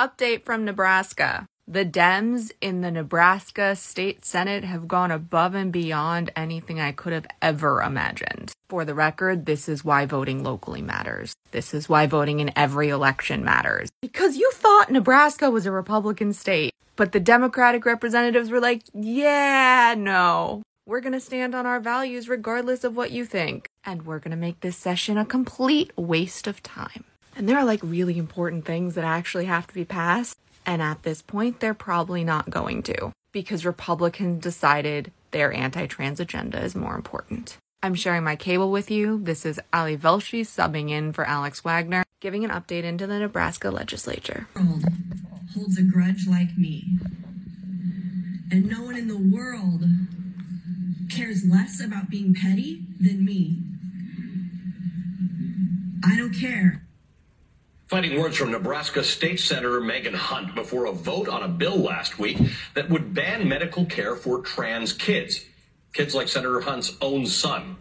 Update from Nebraska. The Dems in the Nebraska State Senate have gone above and beyond anything I could have ever imagined. For the record, this is why voting locally matters. This is why voting in every election matters. Because you thought Nebraska was a Republican state, but the Democratic representatives were like, yeah, no. We're going to stand on our values regardless of what you think. And we're going to make this session a complete waste of time. And there are like really important things that actually have to be passed. And at this point, they're probably not going to because Republicans decided their anti trans agenda is more important. I'm sharing my cable with you. This is Ali Velshi subbing in for Alex Wagner, giving an update into the Nebraska legislature. Holds a grudge like me. And no one in the world cares less about being petty than me. I don't care. Fighting words from Nebraska State Senator Megan Hunt before a vote on a bill last week that would ban medical care for trans kids. Kids like Senator Hunt's own son.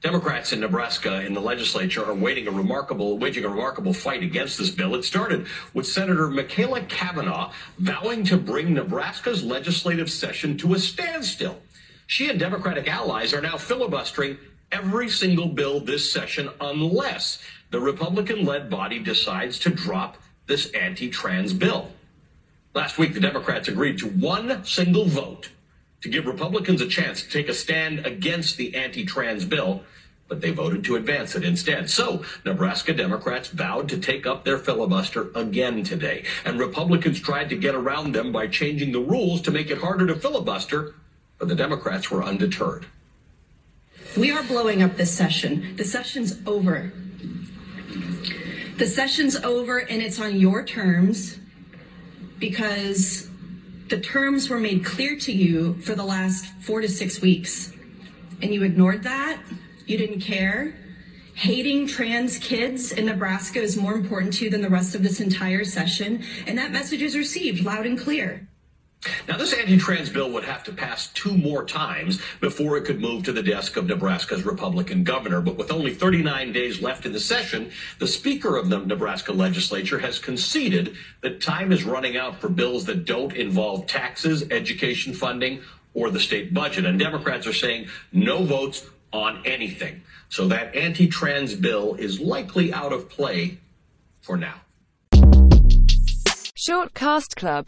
Democrats in Nebraska in the legislature are waging a remarkable, waging a remarkable fight against this bill. It started with Senator Machaela Cavanaugh vowing to bring Nebraska's legislative session to a standstill. She and Democratic allies are now filibustering every single bill this session unless the Republican led body decides to drop this anti trans bill. Last week, the Democrats agreed to one single vote to give Republicans a chance to take a stand against the anti trans bill, but they voted to advance it instead. So, Nebraska Democrats vowed to take up their filibuster again today, and Republicans tried to get around them by changing the rules to make it harder to filibuster, but the Democrats were undeterred. We are blowing up this session. The session's over. The session's over and it's on your terms because the terms were made clear to you for the last four to six weeks. And you ignored that. You didn't care. Hating trans kids in Nebraska is more important to you than the rest of this entire session. And that message is received loud and clear. Now, this anti-trans bill would have to pass two more times before it could move to the desk of Nebraska's Republican governor. But with only 39 days left in the session, the Speaker of the Nebraska legislature has conceded that time is running out for bills that don't involve taxes, education funding, or the state budget. And Democrats are saying no votes on anything. So that anti-trans bill is likely out of play for now. Short Cast Club